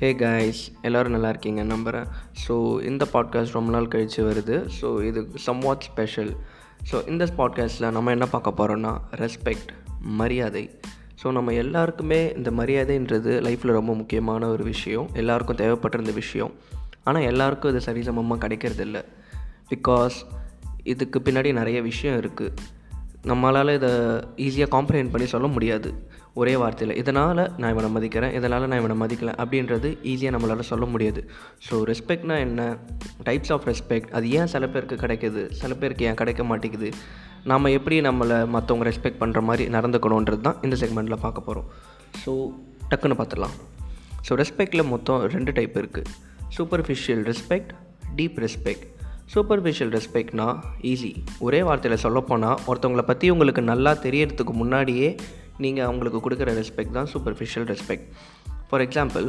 Hey guys எல்லோரும் நல்லா இருக்கீங்க நம்புகிறேன் ஸோ இந்த பாட்காஸ்ட் ரொம்ப நாள் கழித்து வருது. ஸோ இது சம்வாட் ஸ்பெஷல் ஸோ இந்த பாட்காஸ்ட்டில் நம்ம என்ன பார்க்க போகிறோன்னா ரெஸ்பெக்ட் மரியாதை. ஸோ நம்ம எல்லாருக்குமே இந்த மரியாதைன்றது லைஃப்பில் ரொம்ப முக்கியமான ஒரு விஷயம். எல்லாருக்கும் தேவைப்பட்டிருந்த விஷயம். ஆனால் எல்லாருக்கும் இது சரிசமமாக கிடைக்கிறது இல்லை பிகாஸ் இதுக்கு பின்னாடி நிறைய விஷயம் இருக்குது நம்மளால் இதை ஈஸியாக காம்ப்ரஹெண்ட் பண்ணி சொல்ல முடியாது. ஒரே வார்த்தையில் இதனால் நான் இவனை மதிக்கிறேன் இதனால் நான் இவனை மதிக்கலை அப்படின்றது ஈஸியாக நம்மளால் சொல்ல முடியாது. ஸோ ரெஸ்பெக்ட்னா என்ன? டைப்ஸ் ஆஃப் ரெஸ்பெக்ட் அது ஏன் சில பேருக்கு கிடைக்குது? சில பேருக்கு ஏன் கிடைக்க மாட்டேங்குது? நாம் எப்படி நம்மளை மற்றவங்க ரெஸ்பெக்ட் பண்ணுற மாதிரி நடந்துக்கணுன்றது தான் இந்த செக்மெண்ட்டில் பார்க்க போகிறோம் ஸோ டக்குன்னு பார்த்துடலாம். ஸோ ரெஸ்பெக்டில் மொத்தம் ரெண்டு டைப் இருக்குது superficial respect deep respect superficial ரெஸ்பெக்ட்னா easy ஒரே வார்த்தையில் சொல்லப்போனால் ஒருத்தவங்களை பற்றி உங்களுக்கு நல்லா தெரியறதுக்கு முன்னாடியே நீங்கள் அவங்களுக்கு கொடுக்குற ரெஸ்பெக்ட் தான் சூப்பர்ஃபிஷியல் ரெஸ்பெக்ட் ஃபார் எக்ஸாம்பிள்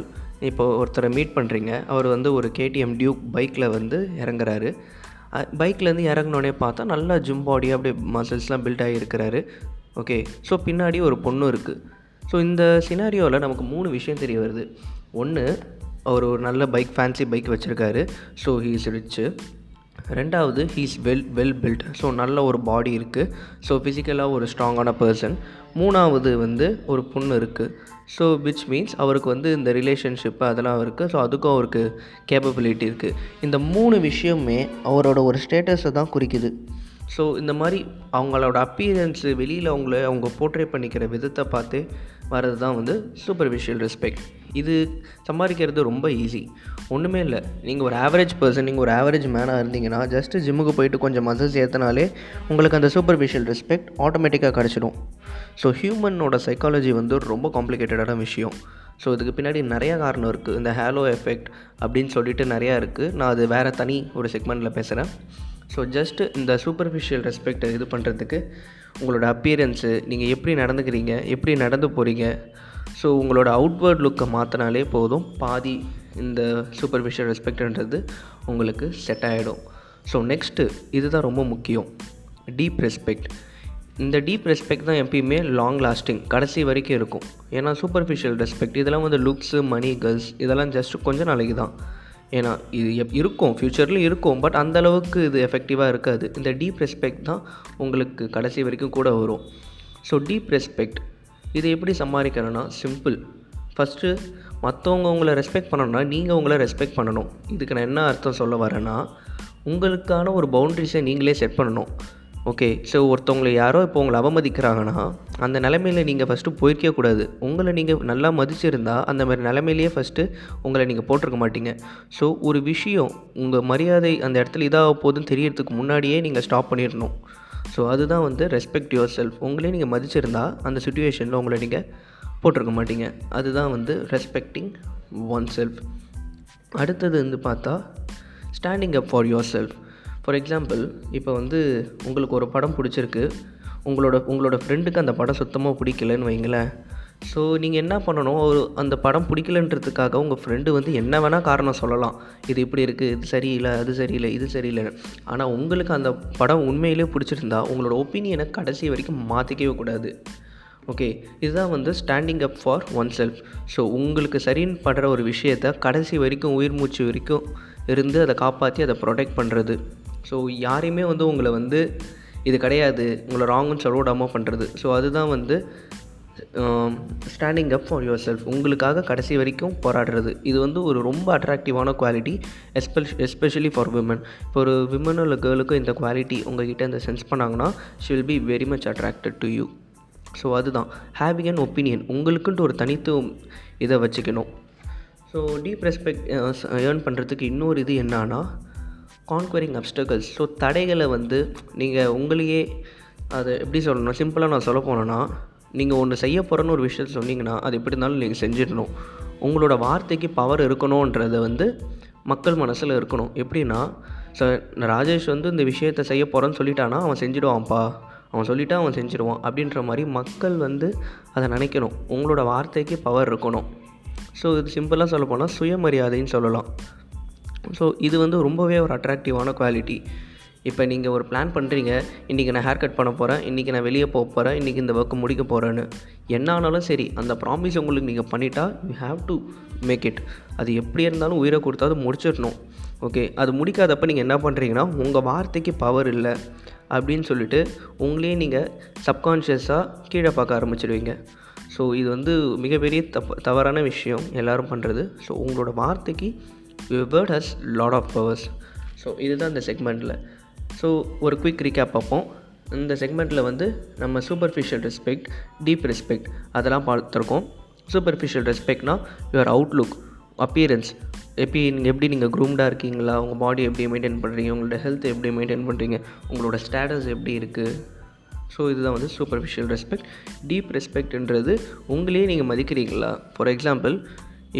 இப்போ ஒருத்தரை மீட் பண்ணுறீங்க அவர் வந்து ஒரு கேடிஎம் டியூக் பைக்கில் வந்து இறங்குறாரு. பைக்லேருந்து இறங்கினோடனே பார்த்தா நல்லா ஜிம் பாடி அப்படியே மசில்ஸ்லாம் பில்ட் ஆகியிருக்கிறாரு ஓகே ஸோ பின்னாடி ஒரு பொண்ணு இருக்குது ஸோ இந்த சினாரியோவில் நமக்கு மூணு விஷயம் தெரிய வருது. ஒன்று அவர் ஒரு நல்ல பைக் ஃபேன்சி பைக் வச்சுருக்காரு. ஸோ ஹீஸ் ரிச்சு ரெண்டாவது he's well well built so நல்ல ஒரு பாடி இருக்குது ஸோ ஃபிசிக்கலாக ஒரு ஸ்ட்ராங்கான பர்சன் மூணாவது வந்து ஒரு பொண்ணு இருக்குது ஸோ விச் மீன்ஸ் அவருக்கு வந்து இந்த ரிலேஷன்ஷிப்பு அதெல்லாம் இருக்குது ஸோ அதுக்கும் அவருக்கு கேப்பபிலிட்டி இருக்குது இந்த மூணு விஷயமே அவரோட ஒரு ஸ்டேட்டஸை தான் குறிக்குது. ஸோ இந்த மாதிரி அவங்களோட அப்பீரன்ஸு வெளியில் அவங்கள அவங்க போர்ட்ரேட் பண்ணிக்கிற விதத்தை பார்த்து வர்றது தான் வந்து சூப்பர்ஃபிஷியல் ரெஸ்பெக்ட் இது சம்பாதிக்கிறது ரொம்ப ஈஸி ஒன்றுமே இல்லை. நீங்கள் ஒரு ஆவரேஜ் பர்சன் நீங்கள் ஒரு ஆவரேஜ் மேனாக இருந்தீங்கன்னா ஜஸ்ட்டு ஜிம்முக்கு போயிட்டு கொஞ்சம் மசில்ஸ் ஏற்றினாலே உங்களுக்கு அந்த சூப்பர்ஃபிஷியல் ரெஸ்பெக்ட் ஆட்டோமேட்டிக்காக கிடச்சிடும். ஸோ ஹியூமனோட சைக்காலஜி வந்து ரொம்ப காம்ப்ளிகேட்டடான விஷயம். ஸோ இதுக்கு பின்னாடி நிறையா காரணம் இருக்குது இந்த ஹேலோ எஃபெக்ட் அப்படின்னு சொல்லிட்டு நிறையா இருக்குது நான் அது வேறு தனி ஒரு செக்மெண்ட்டில் பேசுகிறேன் ஸோ ஜஸ்ட்டு இந்த சூப்பர்ஃபிஷியல் ரெஸ்பெக்டை இது பண்ணுறதுக்கு உங்களோட அப்பியரன்ஸு நீங்கள் எப்படி நடந்துக்கிறீங்க எப்படி நடந்து போகிறீங்க ஸோ உங்களோட அவுட்வேர்ட் லுக்கை மாற்றினாலே போதும். பாதி இந்த சூப்பர்ஃபிஷியல் ரெஸ்பெக்ட்ன்றது உங்களுக்கு செட் ஆகிடும் ஸோ நெக்ஸ்ட்டு இதுதான் ரொம்ப முக்கியம். டீப் ரெஸ்பெக்ட் இந்த டீப் ரெஸ்பெக்ட் தான் எப்பயுமே லாங் லாஸ்டிங் கடைசி வரைக்கும் இருக்கும். ஏன்னா சூப்பர்ஃபிஷியல் ரெஸ்பெக்ட் இதெல்லாம் வந்து லுக்ஸு மணி கேர்ள்ஸ் இதெல்லாம் ஜஸ்ட் கொஞ்சம் நாளைக்கு தான். ஏன்னா இது எப் இருக்கும். ஃப்யூச்சரில் இருக்கும். பட் அந்த அளவுக்கு இது எஃபெக்டிவாக இருக்காது. இந்த டீப் ரெஸ்பெக்ட் தான் உங்களுக்கு கடைசி வரைக்கும் கூட வரும். ஸோ டீப் ரெஸ்பெக்ட் இது எப்படி சம்பாதிக்கணும்னா சிம்பிள் ஃபஸ்ட்டு மற்றவங்க உங்களை ரெஸ்பெக்ட் பண்ணணும்னா நீங்கள் உங்களை ரெஸ்பெக்ட் பண்ணணும். இதுக்கு நான் என்ன அர்த்தம் சொல்ல வரேன்னா உங்களுக்கான ஒரு பவுண்ட்ரிஸை நீங்களே செட் பண்ணணும். ஓகே ஸோ ஒருத்தவங்களை யாரோ இப்போ உங்களை அவமதிக்கிறாங்கன்னா அந்த நிலமையில் நீங்கள் ஃபஸ்ட்டு போயிருக்கே கூடாது. உங்களை நீங்கள் நல்லா மதிச்சிருந்தா அந்த மாதிரி நிலமையிலேயே ஃபஸ்ட்டு உங்களை நீங்கள் போட்டிருக்க மாட்டீங்க. ஸோ ஒரு விஷயம் உங்கள் மரியாதை அந்த இடத்துல இதாக போகுதுன்னு தெரியறதுக்கு முன்னாடியே நீங்கள் ஸ்டாப் பண்ணிடணும். ஸோ அதுதான் வந்து ரெஸ்பெக்ட் யுவர் செல்ஃப் உங்களே நீங்கள் மதிச்சிருந்தா அந்த சுச்சுவேஷனில் உங்களை நீங்கள் போட்டிருக்க மாட்டீங்க. அதுதான் வந்து ரெஸ்பெக்டிங் ஒன் செல்ஃப் அடுத்தது வந்து பார்த்தா standing up for yourself for example இப்போ வந்து உங்களுக்கு ஒரு படம் பிடிச்சிருக்கு. உங்களோட உங்களோட ஃப்ரெண்டுக்கு அந்த படம் சுத்தமாக பிடிக்கலன்னு வைங்களேன். ஸோ நீங்கள் என்ன பண்ணணும்? ஒரு அந்த படம் பிடிக்கலன்றதுக்காக உங்கள் ஃப்ரெண்டு வந்து என்ன வேணால் காரணம் சொல்லலாம். இது இப்படி இருக்குது இது சரியில்லை அது சரியில்லை இது சரியில்லைன்னு ஆனால் உங்களுக்கு அந்த படம் உண்மையிலே பிடிச்சிருந்தா உங்களோட ஒப்பீனியனை கடைசி வரைக்கும் மாற்றிக்கவே கூடாது. ஓகே இதுதான் வந்து standing up for oneself so உங்களுக்கு சரின்னு படுற ஒரு விஷயத்த கடைசி வரைக்கும் உயிர் மூச்சு வரைக்கும் இருந்து அதை காப்பாற்றி அதை ப்ரொடெக்ட் பண்ணுறது ஸோ யாரையுமே வந்து உங்களை வந்து இது கிடையாது உங்களை ராங்குன்னு சொல்ல விடாமல் பண்ணுறது ஸோ அதுதான் வந்து standing up for yourself உங்களுக்காக கடைசி வரைக்கும் போராடுறது. இது வந்து ஒரு ரொம்ப அட்ராக்டிவான குவாலிட்டி எஸ்பெஷ் எஸ்பெஷலி ஃபார் விமன் இப்போ ஒரு விமனோ இல்லை கேர்ளுக்கும் இந்த குவாலிட்டி உங்ககிட்ட இந்த சென்ஸ் பண்ணாங்கன்னா she will be very much attracted to you so அதுதான். ஹேவிங் அன் ஒப்பீனியன் உங்களுக்குன்ட்டு ஒரு தனித்துவம் இதை வச்சுக்கணும். ஸோ டீப் ரெஸ்பெக்ட் ஏர்ன் பண்ணுறதுக்கு இன்னொரு இது என்னன்னா கான்குவரிங் அப்டக்கல்ஸ் ஸோ தடைகளை வந்து நீங்கள் உங்களையே அதை எப்படி சொல்லணும்? சிம்பிளாக நான் சொல்ல போனேன்னா நீங்கள் ஒன்று செய்ய போகிறேன்னு ஒரு விஷயத்தை சொன்னீங்கன்னா அது எப்படி இருந்தாலும் நீங்கள் செஞ்சிடணும். உங்களோட வார்த்தைக்கு பவர் இருக்கணுன்றத வந்து மக்கள் மனசில் இருக்கணும். எப்படின்னா ஸோ ராஜேஷ் வந்து இந்த விஷயத்தை செய்ய போகிறேன்னு சொல்லிட்டானா அவன் செஞ்சிடுவான்ப்பா. அவன் சொல்லிட்டா அவன் செஞ்சிடுவான் அப்படின்ற மாதிரி மக்கள் வந்து அதை நினைக்கணும். உங்களோட வார்த்தைக்கு பவர் இருக்கணும். ஸோ இது சிம்பிளாக சொல்ல போனால் சுயமரியாதைன்னு சொல்லலாம். ஸோ இது வந்து ரொம்பவே ஒரு அட்ராக்டிவான குவாலிட்டி இப்போ நீங்கள் ஒரு பிளான் பண்ணுறீங்க இன்றைக்கி நான் ஹேர் கட் பண்ண போகிறேன் இன்றைக்கி நான் வெளியே போக போகிறேன் இன்றைக்கி இந்த ஒர்க்கு முடிக்க போகிறேன்னு என்ன ஆனாலும் சரி அந்த ப்ராமிஸ் உங்களுக்கு நீங்கள் பண்ணிட்டா you have to make it அது எப்படி இருந்தாலும் உயிரை கொடுத்தாது முடிச்சிடணும். ஓகே அது முடிக்காதப்ப நீங்கள் என்ன பண்ணுறீங்கன்னா உங்கள் வார்த்தைக்கு பவர் இல்லை அப்படின்னு சொல்லிட்டு உங்களே நீங்கள் சப்கான்ஷியஸாக கீழே பார்க்க ஆரம்பிச்சிடுவீங்க. ஸோ இது வந்து மிகப்பெரிய தப் தவறான விஷயம் எல்லோரும் பண்ணுறது ஸோ உங்களோட வார்த்தைக்கு word has lot of powers so இதுதான் இந்த செக்மெண்ட்டில் ஸோ ஒரு குயிக் ரீகேப் பார்ப்போம். இந்த செக்மெண்ட்டில் வந்து நம்ம சூப்பர்ஃபிஷியல் ரெஸ்பெக்ட் டீப் ரெஸ்பெக்ட் அதெல்லாம் பார்த்துருக்கோம். சூப்பர்ஃபிஷியல் ரெஸ்பெக்ட்னா யுவர் அவுட்லுக் அப்பியரன்ஸ் எப்படி நீங்கள் எப்படி நீங்கள் க்ரூம்டாக இருக்கீங்களா? உங்கள் பாடி எப்படி மெயின்டைன் பண்ணுறீங்க உங்களோட ஹெல்த் எப்படி மெயின்டைன் பண்ணுறீங்க உங்களோட ஸ்டேட்டஸ் எப்படி இருக்குது ஸோ இதுதான் வந்து சூப்பர்ஃபிஷியல் ரெஸ்பெக்ட் டீப் ரெஸ்பெக்ட்ன்றது உங்களையே நீங்கள் மதிக்கிறீங்களா? ஃபார் எக்ஸாம்பிள்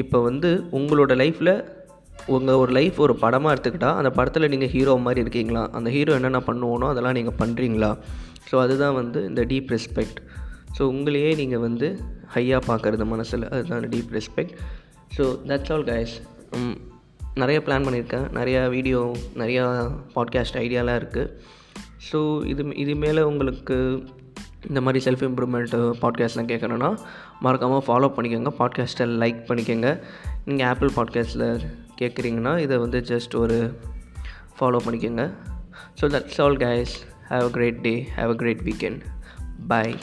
இப்போ வந்து உங்களோட லைஃப்பில் உங்கள் ஒரு லைஃப் ஒரு படமாக எடுத்துக்கிட்டால் அந்த படத்தில் நீங்கள் ஹீரோ மாதிரி இருக்கீங்களா? அந்த ஹீரோ என்னென்ன பண்ணுவோனோ அதெல்லாம் நீங்கள் பண்ணுறீங்களா ஸோ அதுதான் வந்து இந்த டீப் ரெஸ்பெக்ட் ஸோ உங்களையே நீங்கள் வந்து ஹையாக பார்க்குறது மனசில். அதுதான் deep respect so that's all guys நிறைய பிளான் பண்ணியிருக்கேன். நிறையா வீடியோ நிறையா பாட்காஸ்ட் ஐடியாலாம் இருக்குது ஸோ இது இது மேலே உங்களுக்கு இந்த மாதிரி செல்ஃப் இம்ப்ரூவ்மெண்ட் பாட்காஸ்ட்லாம் கேட்கணுன்னா மறக்காமல் ஃபாலோ பண்ணிக்கோங்க. பாட்காஸ்ட்டை லைக் பண்ணிக்கோங்க. நீங்கள் ஆப்பிள் பாட்காஸ்ட்டில் கேட்குறீங்கன்னா இதை வந்து ஜஸ்ட் ஒரு ஃபாலோ பண்ணிக்கோங்க. So that's all guys have a great day have a great weekend bye